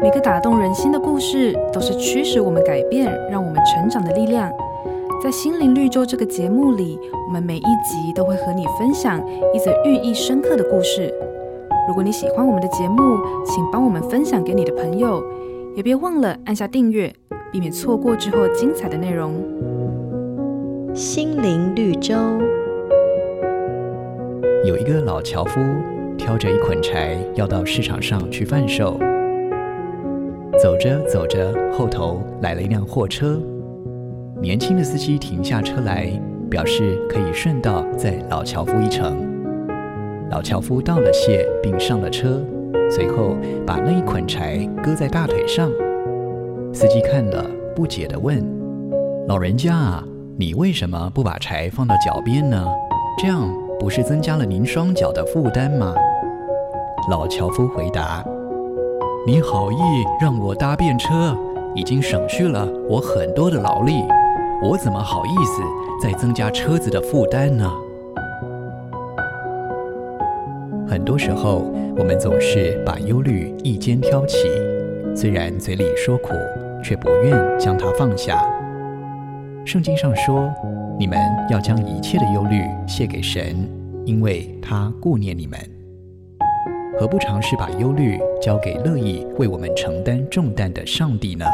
每个打动人心的故事，都是驱使我们改变、让我们成长的力量。在心灵绿洲这个节目里，我们每一集都会和你分享一则寓意深刻的故事。如果你喜欢我们的节目，请帮我们分享给你的朋友，也别忘了按下订阅，避免错过之后精彩的内容。心灵绿洲。有一个老樵夫挑着一捆柴要到市场上去贩售，走着走着，后头来了一辆货车。年轻的司机停下车来，表示可以顺道载老樵夫一程。老樵夫道了谢，并上了车，随后把那一捆柴搁在大腿上。司机看了，不解地问：“老人家，你为什么不把柴放到脚边呢？这样不是增加了您双脚的负担吗？”老樵夫回答：“你好意让我搭便车，已经省去了我很多的劳力。”我怎么好意思再增加车子的负担呢？很多时候，我们总是把忧虑一肩挑起，虽然嘴里说苦，却不愿将它放下。圣经上说：“你们要将一切的忧虑卸给神，因为他顾念你们。”何不尝试把忧虑交给乐意为我们承担重担的上帝呢？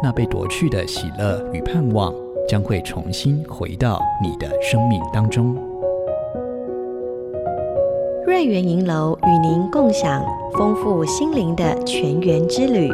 那被夺去的喜乐与盼望，将会重新回到你的生命当中。瑞园银楼与您共享丰富心灵的泉源之旅。